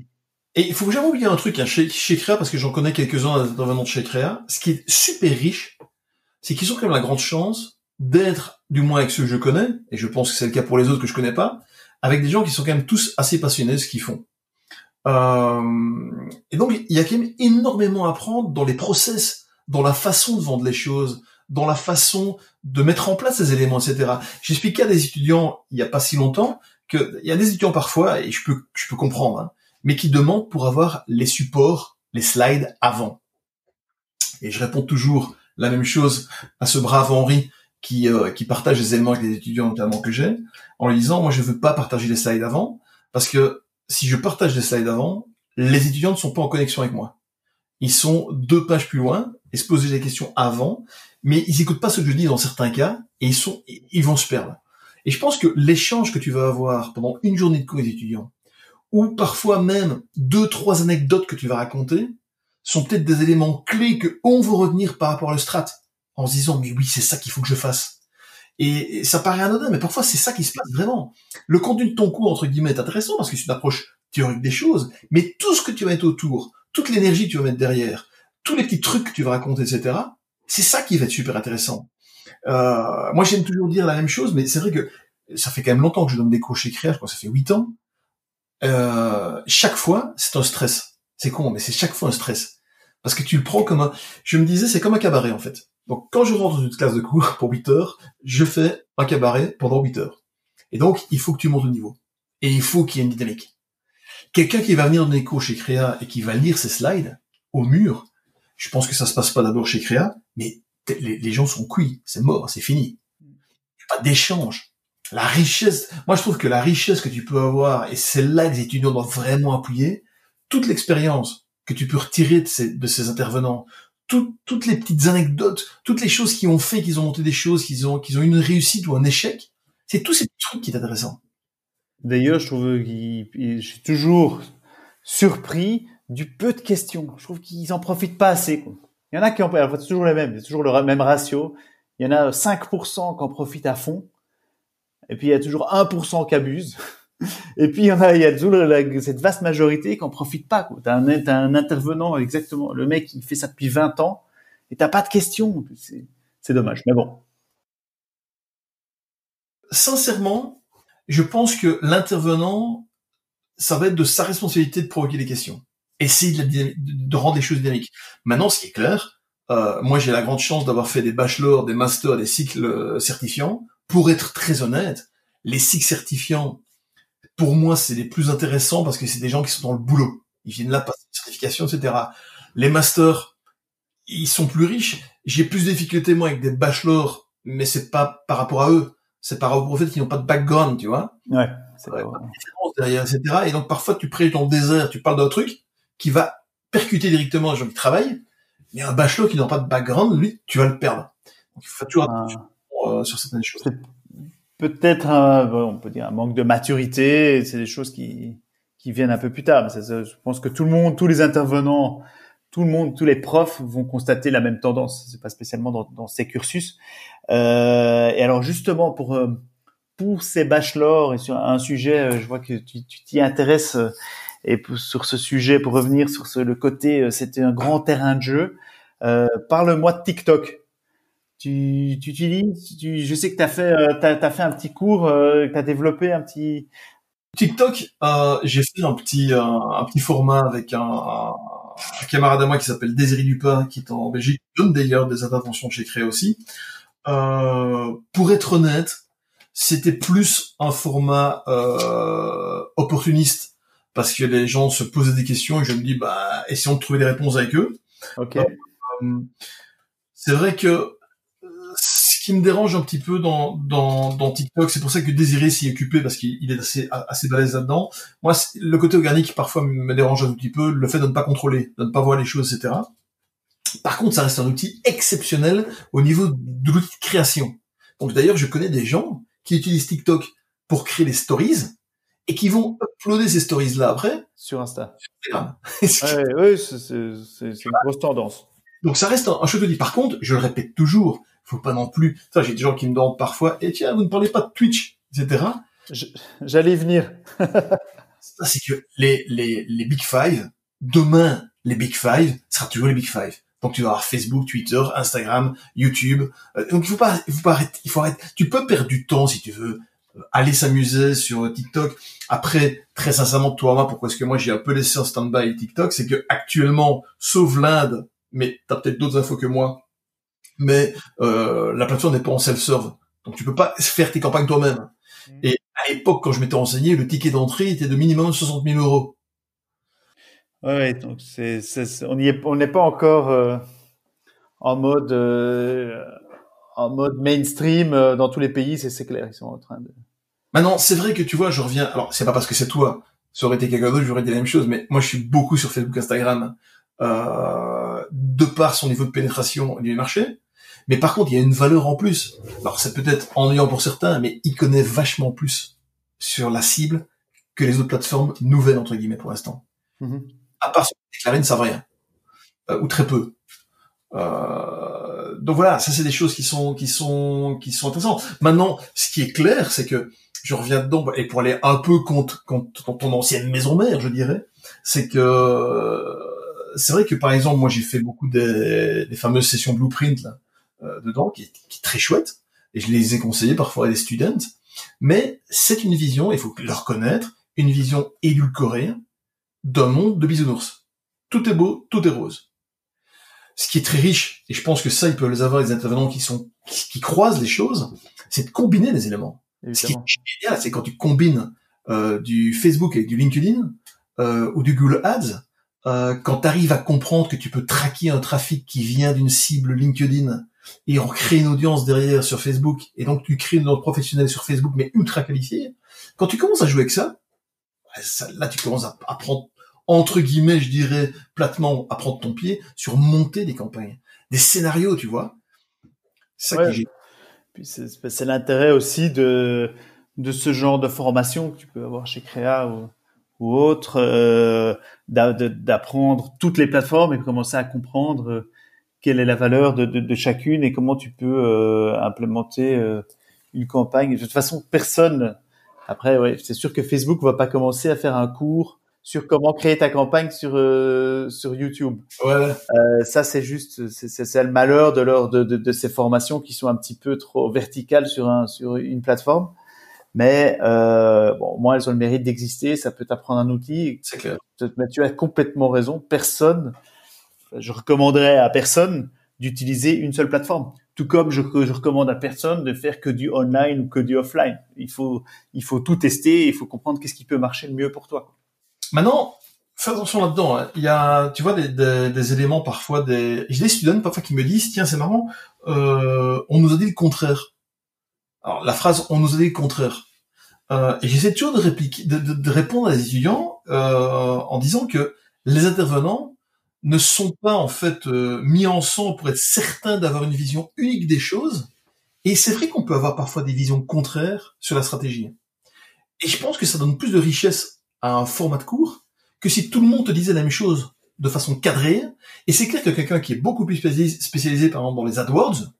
Et il faut jamais oublier un truc hein, chez, chez Créa, parce que j'en connais quelques-uns dans de chez Créa. Ce qui est super riche, c'est qu'ils ont quand même la grande chance d'être, du moins avec ceux que je connais, et je pense que c'est le cas pour les autres que je connais pas, avec des gens qui sont quand même tous assez passionnés de ce qu'ils font. Euh, et donc, il y a quand même énormément à apprendre dans les process, dans la façon de vendre les choses, dans la façon de mettre en place ces éléments, etc. J'expliquais à des étudiants il y a pas si longtemps que il y a des étudiants parfois, et je peux, je peux comprendre, hein, mais qui demandent pour avoir les supports, les slides avant. Et je réponds toujours la même chose à ce brave Henri qui, euh, qui partage les éléments avec les étudiants notamment que j'ai, en lui disant, moi je veux pas partager les slides avant, parce que si je partage les slides avant, les étudiants ne sont pas en connexion avec moi. Ils sont deux pages plus loin et se poser des questions avant, mais ils écoutent pas ce que je dis dans certains cas et ils sont, ils vont se perdre. Et je pense que l'échange que tu vas avoir pendant une journée de cours des étudiants, ou parfois même deux, trois anecdotes que tu vas raconter, sont peut-être des éléments clés que on veut retenir par rapport à le strat en se disant mais oui c'est ça qu'il faut que je fasse. Et, ça paraît anodin, mais parfois c'est ça qui se passe vraiment. Le contenu de ton cours entre guillemets est intéressant parce que c'est une approche théorique des choses, mais tout ce que tu vas mettre autour, toute l'énergie que tu vas mettre derrière, tous les petits trucs que tu vas raconter, etc. C'est ça qui va être super intéressant. Euh, moi j'aime toujours dire la même chose, mais c'est vrai que ça fait quand même longtemps que je donne des cours chez Créer, quoi. Ça fait huit ans. Euh, chaque fois, c'est un stress. C'est con, mais c'est chaque fois un stress. Parce que tu le prends comme un... Je me disais, c'est comme un cabaret, en fait. Donc quand je rentre dans une classe de cours pour 8 heures, je fais un cabaret pendant 8 heures. Et donc il faut que tu montes au niveau. Et il faut qu'il y ait une dynamique. Quelqu'un qui va venir dans les cours chez Créa et qui va lire ses slides au mur, je pense que ça se passe pas d'abord chez Créa, mais les, gens sont cuits, c'est mort, c'est fini. Pas d'échange. La richesse, moi je trouve que la richesse que tu peux avoir, et c'est là que les étudiants doivent vraiment appuyer, toute l'expérience que tu peux retirer de ces, intervenants, toutes les petites anecdotes, toutes les choses qui ont fait qu'ils ont monté des choses, qu'ils ont, qu'ils une réussite ou un échec, c'est tous ces trucs qui est intéressant. D'ailleurs, je trouve que je suis toujours surpris du peu de questions. Je trouve qu'ils en profitent pas assez. Il y en a qui en c'est toujours les mêmes, c'est toujours le même ratio. Il y en a 5% qui en profitent à fond. Et puis il y a toujours 1% qui abusent. Et puis il y en a, il y a toujours cette vaste majorité qui en profite pas. T'as un, as un intervenant exactement, le mec il fait ça depuis 20 ans et t'as pas de questions. C'est dommage, mais bon. Sincèrement, je pense que l'intervenant, ça va être de sa responsabilité de provoquer des questions, essayer de, de rendre les choses dynamiques. Maintenant, ce qui est clair, euh, moi j'ai la grande chance d'avoir fait des bachelors, des masters, des cycles euh, certifiants. Pour être très honnête, les cycles certifiants pour moi, c'est les plus intéressants parce que c'est des gens qui sont dans le boulot. Ils viennent là passer une certification, etc. Les masters, ils sont plus riches. J'ai plus de difficultés, moi, avec des bachelors, mais c'est pas par rapport à eux. c'est par rapport au fait qu'ils n'ont pas de background, tu vois. Ouais. C'est vrai. derrière, etc. Et donc parfois tu prêches dans le désert, tu parles d'un truc qui va percuter directement les gens qui travaillent, mais un bachelot qui n'a pas de background, lui, tu vas le perdre. Donc il faut toujours ah. Euh, certaines choses. Peut-être un, on peut dire un manque de maturité. C'est des choses qui qui viennent un peu plus tard. Mais je pense que tout le monde, tous les intervenants tout le monde, tous les profs vont constater la même tendance. C'est pas spécialement dans, dans ces cursus. Euh, et alors justement pour euh, pour ces bachelors et sur un sujet, euh, je vois que tu t'y intéresses et sur ce sujet pour revenir sur ce, le côté, c'était un grand terrain de jeu. Euh, Parle-moi de TikTok. Tu, tu utilises, tu, je sais que tu as fait, t'as, as fait un petit cours, euh, tu as développé un petit. TikTok, j'ai fait un petit un, petit format avec un, un camarade à moi qui s'appelle Désiré Dupin, qui est en Belgique, donne d'ailleurs des interventions que j'ai créées aussi. Euh, pour être honnête, c'était plus un format euh, opportuniste parce que les gens se posaient des questions et je me dis bah essayons de trouver des réponses avec eux. Ok. Euh, c'est vrai que ce qui me dérange un petit peu dans, dans, dans TikTok, c'est pour ça que Désiré s'y est occupé parce qu'il est assez, assez balèze là-dedans. Moi, le côté organique parfois me dérange un petit peu, le fait de ne pas contrôler, de ne pas voir les choses, etc. Par contre, ça reste un outil exceptionnel au niveau de l'outil de création. Donc d'ailleurs, je connais des gens qui utilisent TikTok pour créer des stories et qui vont uploader ces stories-là après sur Insta. Oui, c'est une grosse tendance. Donc ça reste un, un de Par contre, je le répète toujours, faut pas non plus. Ça, j'ai des gens qui me demandent parfois, et eh, tiens, vous ne parlez pas de Twitch, etc. J'allais venir. ça, c'est que les, les, les Big Five, demain, les Big Five, sera toujours les Big Five. Donc tu vas avoir Facebook, Twitter, Instagram, YouTube. Euh, donc il faut pas, il faut pas arrêter, il faut arrêter. Tu peux perdre du temps si tu veux euh, aller s'amuser sur TikTok. Après, très sincèrement, toi, moi, pourquoi est-ce que moi j'ai un peu laissé en stand-by TikTok, c'est que actuellement, sauf l'Inde, mais tu as peut-être d'autres infos que moi, mais euh, la plateforme n'est pas en self-serve. Donc tu peux pas faire tes campagnes toi-même. Mm. Et à l'époque, quand je m'étais renseigné, le ticket d'entrée était de minimum 60 000 euros. Ouais, donc c'est, on n'est pas encore euh, en mode euh, en mode mainstream dans tous les pays, c'est, c'est clair, ils sont en train de. Maintenant, c'est vrai que tu vois, je reviens. Alors, c'est pas parce que c'est toi. Ça aurait été quelqu'un d'autre, j'aurais dit la même chose. Mais moi, je suis beaucoup sur Facebook, Instagram, de par son niveau de pénétration du marché. Mais par contre, il y a une valeur en plus. Alors, c'est peut-être ennuyant pour certains, mais il connaît vachement plus sur la cible que les autres plateformes nouvelles entre guillemets pour l'instant. Mm-hmm à part sur déclaré, ne savent rien euh, ou très peu. Euh, donc voilà, ça c'est des choses qui sont qui sont qui sont intéressantes. Maintenant, ce qui est clair, c'est que je reviens dedans et pour aller un peu contre, contre ton ancienne maison mère, je dirais, c'est que c'est vrai que par exemple, moi j'ai fait beaucoup des, des fameuses sessions blueprint là, dedans, qui est, qui est très chouette, et je les ai conseillées parfois à des students. Mais c'est une vision, il faut le reconnaître, une vision édulcorée, d'un monde de bisounours. Tout est beau, tout est rose. Ce qui est très riche, et je pense que ça, ils peuvent les avoir, les intervenants qui sont, qui, croisent les choses, c'est de combiner les éléments. Ce qui est génial, c'est quand tu combines euh, du Facebook avec du LinkedIn euh, ou du Google Ads, euh, quand tu arrives à comprendre que tu peux traquer un trafic qui vient d'une cible LinkedIn et en créer une audience derrière sur Facebook, et donc tu crées une audience professionnelle sur Facebook mais ultra qualifiée, quand tu commences à jouer avec ça, là tu commences à, à prendre entre guillemets, je dirais platement, à prendre ton pied sur monter des campagnes, des scénarios, tu vois. C'est ça Puis c'est l'intérêt aussi de de ce genre de formation que tu peux avoir chez Créa ou, ou autre, euh, d'apprendre toutes les plateformes et commencer à comprendre euh, quelle est la valeur de, de, de chacune et comment tu peux euh, implémenter euh, une campagne. De toute façon, personne. Après, ouais, c'est sûr que Facebook va pas commencer à faire un cours sur comment créer ta campagne sur euh, sur YouTube. Ouais. Euh, ça c'est juste c'est le malheur de leur de, de, de, ces formations qui sont un petit peu trop verticales sur un sur une plateforme. Mais euh, bon, moi elles ont le mérite d'exister. Ça peut t'apprendre un outil. C'est clair. Mais tu as complètement raison. Personne, je recommanderais à personne d'utiliser une seule plateforme. Tout comme je, je recommande à personne de faire que du online ou que du offline. Il faut il faut tout tester. Il faut comprendre qu'est-ce qui peut marcher le mieux pour toi. Maintenant, fais attention là-dedans. Hein. Il y a, tu vois, des, des, des éléments parfois, des, j'ai des students parfois qui me disent, tiens, c'est marrant, euh, on nous a dit le contraire. Alors la phrase on nous a dit le contraire. Euh, et j'essaie toujours de répliquer, de, de, de, répondre à des étudiants euh, en disant que les intervenants ne sont pas en fait euh, mis ensemble pour être certains d'avoir une vision unique des choses. Et c'est vrai qu'on peut avoir parfois des visions contraires sur la stratégie. Et je pense que ça donne plus de richesse à un format de cours que si tout le monde te disait la même chose de façon cadrée. Et c'est clair que quelqu'un qui est beaucoup plus spécialisé, par exemple dans les AdWords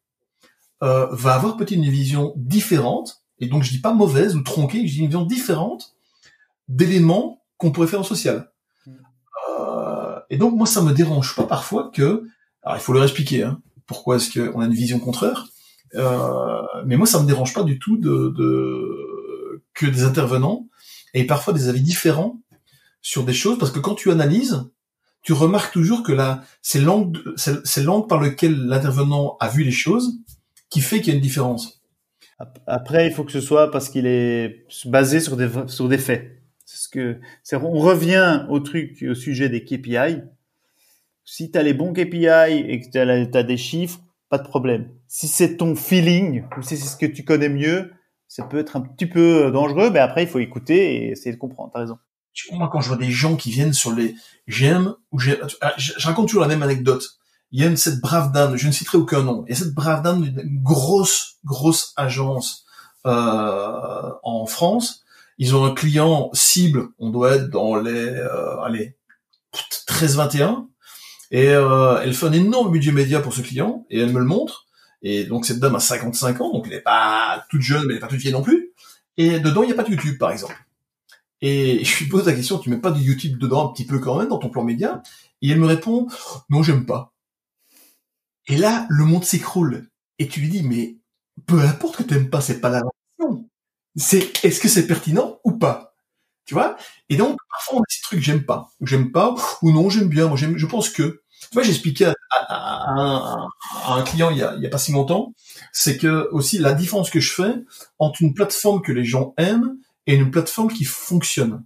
euh, va avoir peut-être une vision différente. Et donc je dis pas mauvaise ou tronquée, je dis une vision différente d'éléments qu'on pourrait faire en social. Euh, et donc moi ça me dérange pas parfois que, alors il faut leur expliquer hein, pourquoi est-ce qu'on a une vision contraire. Euh, mais moi ça me dérange pas du tout de, de que des intervenants aient parfois des avis différents sur des choses parce que quand tu analyses, tu remarques toujours que là, c'est l'angle, c'est l'angle par lequel l'intervenant a vu les choses qui fait qu'il y a une différence. Après, il faut que ce soit parce qu'il est basé sur des sur des faits. Ce que on revient au truc au sujet des KPI. Si tu as les bons KPI et que tu as, des chiffres, pas de problème. Si c'est ton feeling ou si c'est ce que tu connais mieux, ça peut être un petit peu dangereux, mais après il faut écouter et essayer de comprendre. T'as raison moi, quand je vois des gens qui viennent sur les j'aime ou ah, je, raconte toujours la même anecdote. Il y a cette brave dame, je ne citerai aucun nom, et cette brave dame d'une grosse, grosse agence euh, en France. Ils ont un client cible, on doit être dans les, euh, allez, 13-21, et euh, elle fait un énorme budget média pour ce client, et elle me le montre. Et donc cette dame a 55 ans, donc elle n'est pas toute jeune, mais elle n'est pas toute vieille non plus. Et dedans, il n'y a pas de YouTube, par exemple. Et je lui pose la question, tu mets pas de YouTube dedans un petit peu quand même dans ton plan média? Et elle me répond, non, j'aime pas. Et là, le monde s'écroule. Et tu lui dis, mais peu importe que tu aimes pas, c'est pas la. C'est, est-ce que c'est pertinent ou pas? Tu vois? Et donc, parfois, on a ces trucs, j'aime pas. J'aime pas, ou non, j'aime bien. Moi, j'aime, je pense que, tu vois, j'expliquais à, un client il y, a, il y a pas si longtemps, c'est que aussi la différence que je fais entre une plateforme que les gens aiment et une plateforme qui fonctionne.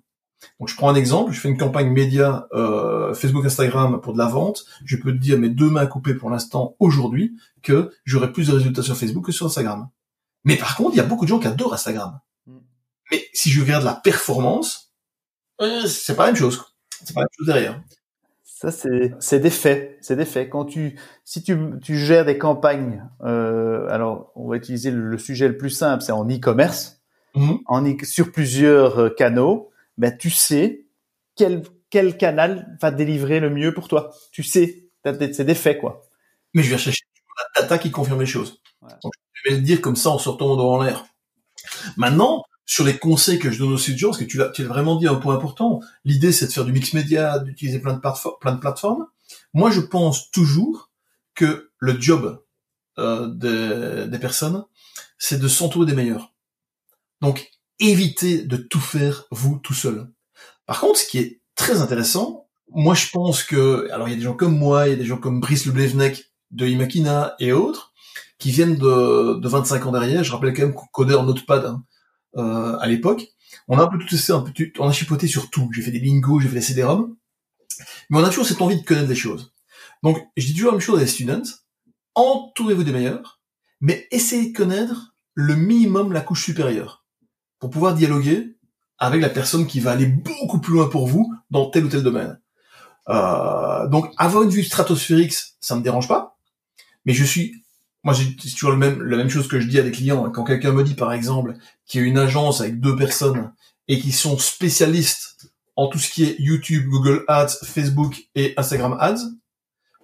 Donc je prends un exemple, je fais une campagne média euh, Facebook, Instagram pour de la vente. Je peux te dire mes deux mains coupées pour l'instant aujourd'hui que j'aurai plus de résultats sur Facebook que sur Instagram. Mais par contre, il y a beaucoup de gens qui adorent Instagram. Mais si je regarde la performance, euh, c'est pas la même chose. C'est pas la même chose derrière. Ça c'est des faits, c'est des faits. Quand tu si tu tu gères des campagnes, euh, alors on va utiliser le sujet le plus simple, c'est en e-commerce Mhm. en, sur plusieurs euh, canaux, ben, tu sais quel, quel canal va délivrer le mieux pour toi. Tu sais, c'est des faits, quoi. Mais je vais chercher la data qui confirme les choses. je vais le dire comme ça en sortant dans l'air. Maintenant, sur les conseils que je donne aux étudiants, parce que tu l'as, vraiment dit un point important, l'idée c'est de faire du mix média, d'utiliser plein de, plateformes. Moi, je pense toujours que le job euh, des, des personnes, c'est de s'entourer des meilleurs. Donc, évitez de tout faire vous tout seul. Par contre, ce qui est très intéressant, moi je pense que, alors il y a des gens comme moi, il y a des gens comme Brice Leblevnek de Imakina et autres, qui viennent de, de 25 ans derrière. Je rappelle quand même qu'on codait en Notepad hein, euh, à l'époque. On a un peu tout essayé, un on a chipoté sur tout. J'ai fait des bingos, j'ai fait des CD-ROM, mais on a toujours cette envie de connaître des choses. Donc, je dis toujours la même chose à les students entourez-vous des meilleurs, mais essayez de connaître le minimum la couche supérieure pour pouvoir dialoguer avec la personne qui va aller beaucoup plus loin pour vous dans tel ou tel domaine. Euh, donc avoir une vue stratosphérique, ça me dérange pas, mais je suis, moi j'ai toujours le même, la même chose que je dis à des clients. Quand quelqu'un me dit par exemple qu'il y a une agence avec deux personnes et qui sont spécialistes en tout ce qui est YouTube, Google Ads, Facebook et Instagram Ads,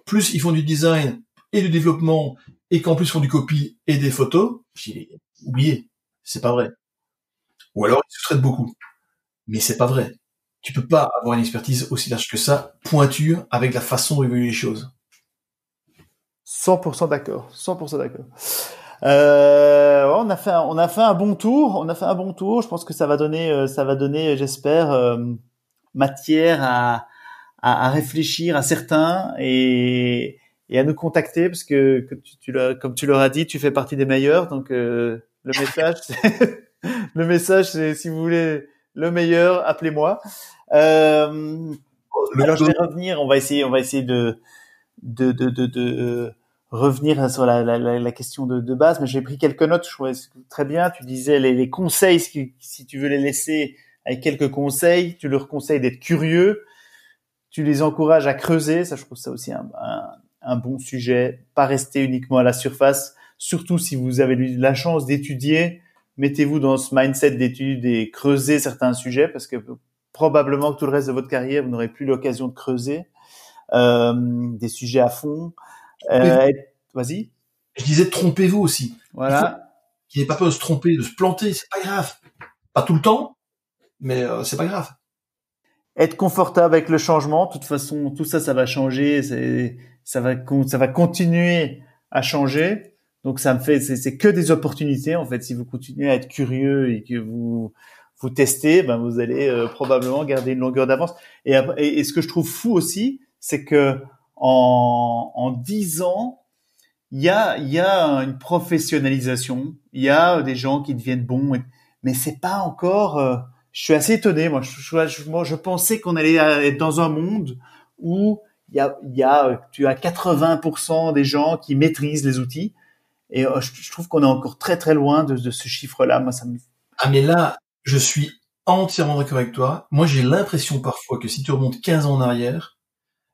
plus ils font du design et du développement et qu'en plus ils font du copy et des photos, j'ai oublié, c'est pas vrai. Ou alors ils se traitent beaucoup. Mais c'est pas vrai. Tu peux pas avoir une expertise aussi large que ça, pointue, avec la façon de évoluer les choses. 100% d'accord. 100% d'accord. Euh, on a fait un, on a fait un bon tour. On a fait un bon tour. Je pense que ça va donner, euh, ça va donner, j'espère, euh, matière à, à, à, réfléchir à certains et, et à nous contacter parce que, que tu, tu comme tu leur as dit, tu fais partie des meilleurs. Donc le message, c'est le message, c'est si vous voulez le meilleur, appelez-moi. Euh, alors je vais revenir. On va essayer, on va essayer de de de de, de revenir sur la, la, la question de, de, base, mais j'ai pris quelques notes. Je trouvais très bien. Tu disais les, les conseils, si, tu veux les laisser avec quelques conseils, tu leur conseilles d'être curieux, tu les encourages à creuser. Ça, je trouve ça aussi un, un, un bon sujet. Pas rester uniquement à la surface. Surtout si vous avez eu la chance d'étudier, mettez-vous dans ce mindset d'étude et creusez certains sujets parce que probablement que tout le reste de votre carrière, vous n'aurez plus l'occasion de creuser euh, des sujets à fond. Euh, Vas-y. Je disais trompez-vous aussi. Voilà. Qu'il n'ait pas peur de se tromper, de se planter, c'est pas grave. Pas tout le temps, mais euh, c'est pas grave. Être confortable avec le changement. De toute façon, tout ça, ça va changer. Ça va, ça va continuer à changer. Donc ça me fait, c'est que des opportunités en fait. Si vous continuez à être curieux et que vous vous testez, ben vous allez euh, probablement garder une longueur d'avance. Et, et, et, ce que je trouve fou aussi, c'est que en en dix ans, il y a une professionnalisation. Il y a des gens qui deviennent bons, mais c'est pas encore. Euh, je suis assez étonné. Moi, je, pensais qu'on allait être dans un monde où il y a, tu as 80% des gens qui maîtrisent les outils et euh, je, trouve qu'on est encore très très loin de, de ce chiffre-là. Moi, ça me... Ah mais là, je suis entièrement d'accord avec toi. Moi, j'ai l'impression parfois que si tu remontes 15 ans en arrière,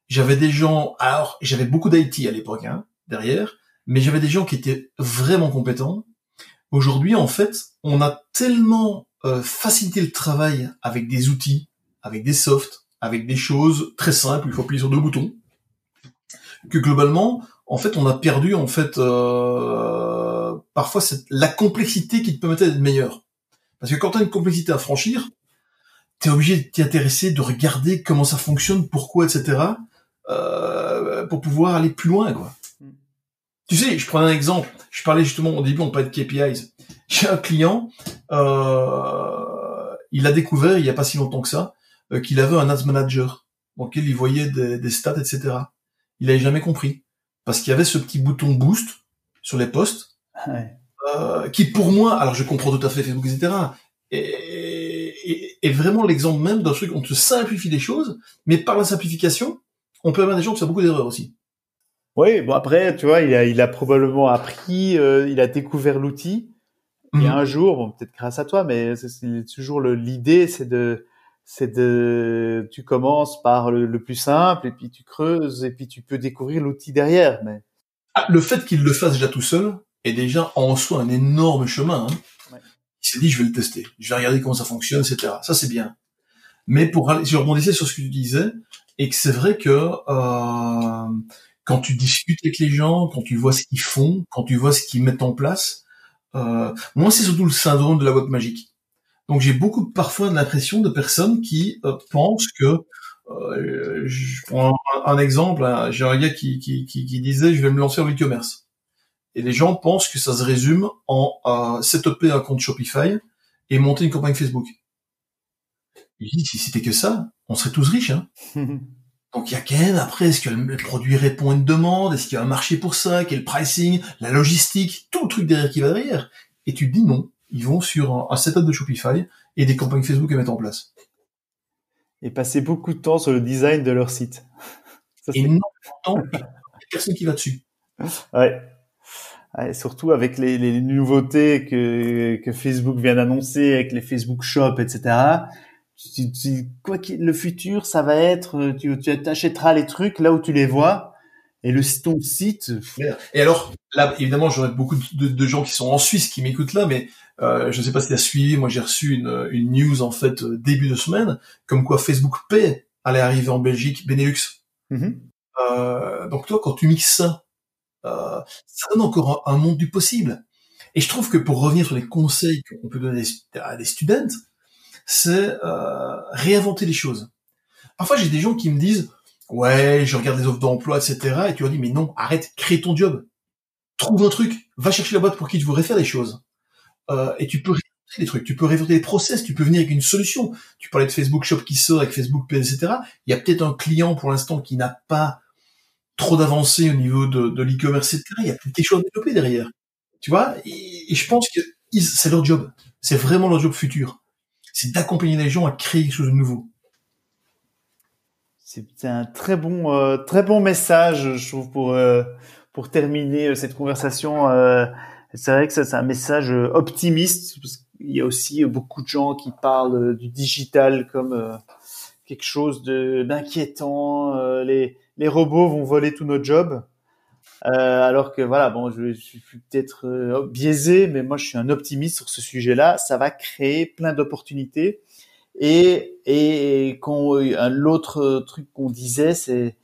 j'avais des gens. Alors, j'avais beaucoup d'IT à l'époque hein, derrière, mais j'avais des gens qui étaient vraiment compétents. Aujourd'hui, en fait, on a tellement euh, facilité le travail avec des outils, avec des softs, avec des choses très simples. Il faut appuyer sur deux boutons. Que globalement, en fait, on a perdu en fait euh, parfois cette, la complexité qui te permettait d'être meilleur. Parce que quand tu as une complexité à franchir, tu es obligé de t'y intéresser, de regarder comment ça fonctionne, pourquoi, etc. Euh, pour pouvoir aller plus loin, quoi. Mm. Tu sais, je prends un exemple. Je parlais justement au début, on parlait de KPIs. J'ai un client, euh, il a découvert il y a pas si longtemps que ça euh, qu'il avait un ads manager dans lequel il voyait des, des stats, etc. Il n'avait jamais compris parce qu'il y avait ce petit bouton boost sur les posts, ouais. euh, qui pour moi, alors je comprends tout à fait Facebook, etc., est, est, vraiment l'exemple même d'un truc où on te simplifie des choses, mais par la simplification, on permet à des gens de faire beaucoup d'erreurs aussi. Oui, bon après, tu vois, il a, il a probablement appris, euh, il a découvert l'outil. Mm -hmm. Et un jour, bon, peut-être grâce à toi, mais c'est toujours l'idée, c'est de, c'est de, tu commences par le, le, plus simple et puis tu creuses et puis tu peux découvrir l'outil derrière. Mais ah, le fait qu'il le fasse déjà tout seul est déjà en soi un énorme chemin. Hein. Ouais. Il s'est dit je vais le tester, je vais regarder comment ça fonctionne, etc. Ça c'est bien. Mais pour aller, je rebondissais sur ce que tu disais et que c'est vrai que euh, quand tu discutes avec les gens, quand tu vois ce qu'ils font, quand tu vois ce qu'ils mettent en place, euh, moi c'est surtout le syndrome de la boîte magique donc j'ai beaucoup parfois l'impression de personnes qui euh, pensent que euh, je prends un, exemple, hein, j'ai un gars qui, qui, qui, qui, disait je vais me lancer en e-commerce. Et les gens pensent que ça se résume en euh, setuper un compte Shopify et monter une campagne Facebook. Il dit si c'était que ça, on serait tous riches. Hein. Donc il y a quand même après, est-ce que le produit répond à une demande, est-ce qu'il y a un marché pour ça, quel pricing, la logistique, tout le truc derrière qui va derrière. Et tu te dis non, ils vont sur un setup de Shopify et des campagnes Facebook à mettre en place. Et passer beaucoup de temps sur le design de leur site. Ça, et non, temps, personne qui va dessus. Ouais. ouais surtout avec les, les, nouveautés que, que Facebook vient d'annoncer, avec les Facebook Shop, etc. Tu, tu, quoi qu'il, le futur, ça va être, tu, tu achèteras les trucs là où tu les vois et le ton site. Et alors, là, évidemment, j'aurais beaucoup de, de, gens qui sont en Suisse qui m'écoutent là, mais euh, je ne sais pas si tu as suivi. Moi, j'ai reçu une, une, news en fait euh, début de semaine, comme quoi Facebook Pay allait arriver en Belgique, Benelux. Mm -hmm. euh, donc toi, quand tu mixes ça, euh, ça donne encore un, un, monde du possible. Et je trouve que pour revenir sur les conseils qu'on peut donner à des students, c'est euh, réinventer les choses. Parfois, j'ai des gens qui me disent ouais, je regarde les offres d'emploi, etc. Et tu leur dis, mais non, arrête, crée ton job. Trouve un truc, va chercher la boîte pour qui tu voudrais faire des choses. Euh, et tu peux réinventer des trucs, tu peux réinventer des process, tu peux venir avec une solution. Tu parlais de Facebook Shop qui sort avec Facebook Pay, etc. Il y a peut-être un client pour l'instant qui n'a pas trop d'avancée au niveau de, de l'e-commerce, etc. Il y a peut-être des choses à développer derrière. Tu vois? Et, je pense que c'est leur job. C'est vraiment leur job futur. C'est d'accompagner les gens à créer quelque chose de nouveau. C'est un très bon, euh, très bon message, je trouve, pour, euh, pour terminer cette conversation. Euh, c'est vrai que ça, c'est un message optimiste parce qu'il y a aussi beaucoup de gens qui parlent du digital comme quelque chose d'inquiétant. les les robots vont voler tous nos jobs. Euh, alors que voilà, bon, je, suis peut-être euh, biaisé, mais moi je suis un optimiste sur ce sujet-là. Ça va créer plein d'opportunités. Et et l'autre truc qu'on disait, c'est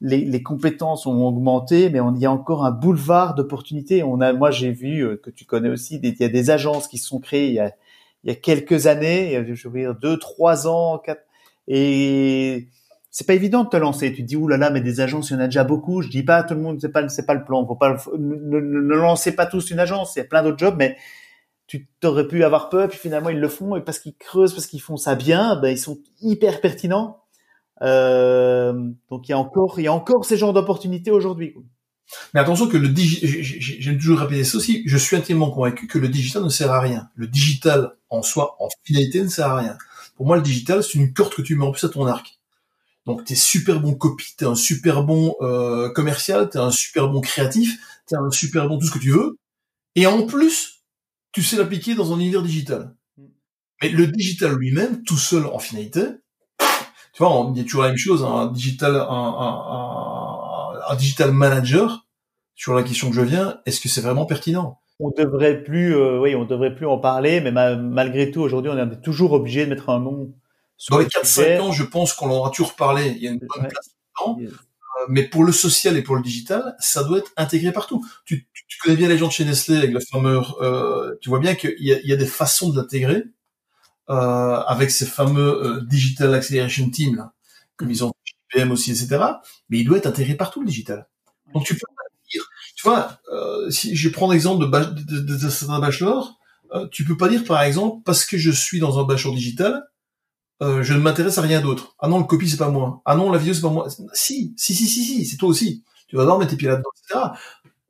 les, les, compétences ont augmenté, mais on y a encore un boulevard d'opportunités. On a, moi j'ai vu euh, que tu connais aussi, il y a des agences qui se sont créées il y a, il y a quelques années, je veux dire deux, trois ans, quatre, et c'est pas évident de te lancer. Tu te dis, oulala, là là, mais des agences, il y en a déjà beaucoup. Je dis pas à tout le monde, c'est pas, c'est pas le plan. Faut pas, ne, ne, lancez pas tous une agence. Il y a plein d'autres jobs, mais tu t'aurais pu avoir peur, puis finalement ils le font, et parce qu'ils creusent, parce qu'ils font ça bien, ben ils sont hyper pertinents. Euh, donc il y a encore, il y a encore ces genres d'opportunités aujourd'hui. Mais attention que le digital, j'aime toujours répéter ça aussi, je suis intimement convaincu que le digital ne sert à rien. Le digital en soi, en finalité, ne sert à rien. Pour moi, le digital, c'est une corde que tu mets en plus à ton arc. Donc t'es super bon copie, t'es un super bon euh, commercial, t'es un super bon créatif, t'es un super bon tout ce que tu veux. Et en plus, tu sais l'appliquer dans un univers digital. Mais le digital lui-même, tout seul en finalité, tu vois, y a toujours la même chose, un digital, un, un, un, digital manager. Sur la question que je viens, est-ce que c'est vraiment pertinent? On devrait plus, euh, oui, on devrait plus en parler, mais malgré tout, aujourd'hui, on est toujours obligé de mettre un nom dans les 4-5 ans, je pense qu'on aura toujours parlé. Il y a une bonne place dedans. Euh, mais pour le social et pour le digital, ça doit être intégré partout. Tu, tu, connais bien les gens de chez Nestlé avec le fameux. Euh, tu vois bien qu'il y, y a, des façons de l'intégrer euh, avec ces fameux euh, Digital Acceleration Team là, comme ils ont PM aussi, etc. Mais il doit être intégré partout le digital. Donc tu peux pas dire, tu vois, euh, si je prends l'exemple de, de, de, de, certains bachelors, euh, tu peux pas dire par exemple parce que je suis dans un bachelor digital, euh, je ne m'intéresse à rien d'autre. Ah non, le copie c'est pas moi. Ah non, la vidéo c'est pas moi. Si, si, si, si, si, c'est toi aussi. Tu vas voir, mettre tes pieds là-dedans, etc.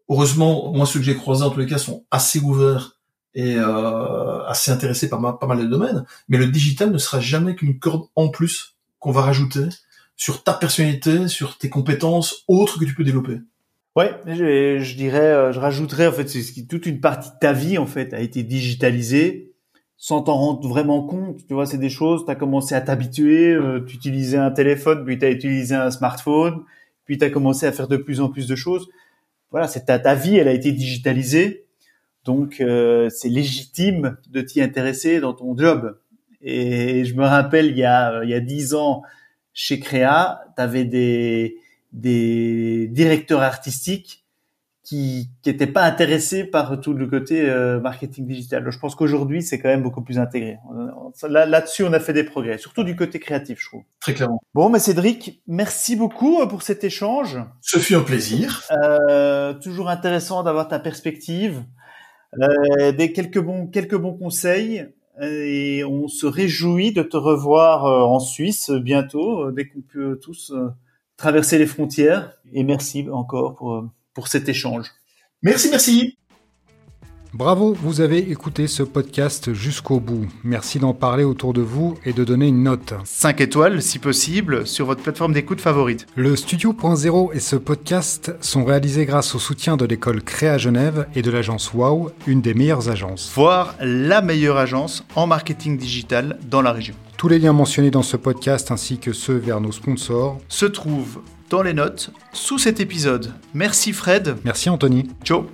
Heureusement, moi ceux que j'ai croisés en tous les cas sont assez ouverts et euh, assez intéressés par pas mal de domaines. Mais le digital ne sera jamais qu'une corde en plus qu'on va rajouter sur ta personnalité, sur tes compétences autres que tu peux développer. Ouais, je, je dirais, euh, je rajouterais en fait, c'est toute une partie de ta vie en fait a été digitalisée sans t'en rendre vraiment compte. Tu vois, c'est des choses, tu as commencé à t'habituer, euh, tu utilisais un téléphone, puis tu as utilisé un smartphone, puis tu as commencé à faire de plus en plus de choses. Voilà, c'est ta, vie, elle a été digitalisée. Donc, euh, c'est légitime de t'y intéresser dans ton job. Et je me rappelle, il y a il y a dix ans, chez Créa, tu avais des, des directeurs artistiques qui n'étaient pas intéressés par tout le côté euh, marketing digital. Je pense qu'aujourd'hui, c'est quand même beaucoup plus intégré. Là, là-dessus, on a fait des progrès, surtout du côté créatif, je trouve. Très clairement. Bon, mais Cédric, merci beaucoup euh, pour cet échange. Ce fut un plaisir. Euh, toujours intéressant d'avoir ta perspective, euh, des quelques bons quelques bons conseils. Et on se réjouit de te revoir euh, en Suisse bientôt, dès qu'on peut tous traverser les frontières. Et merci encore pour pour cet échange. Merci, merci. Bravo, vous avez écouté ce podcast jusqu'au bout. Merci d'en parler autour de vous et de donner une note. 5 étoiles, si possible, sur votre plateforme d'écoute favorite. Le Studio Point Zéro et ce podcast sont réalisés grâce au soutien de l'école Créa Genève et de l'agence Wow, une des meilleures agences. Voire la meilleure agence en marketing digital dans la région. Tous les liens mentionnés dans ce podcast ainsi que ceux vers nos sponsors se trouvent dans les notes sous cet épisode. Merci Fred. Merci Anthony. Ciao.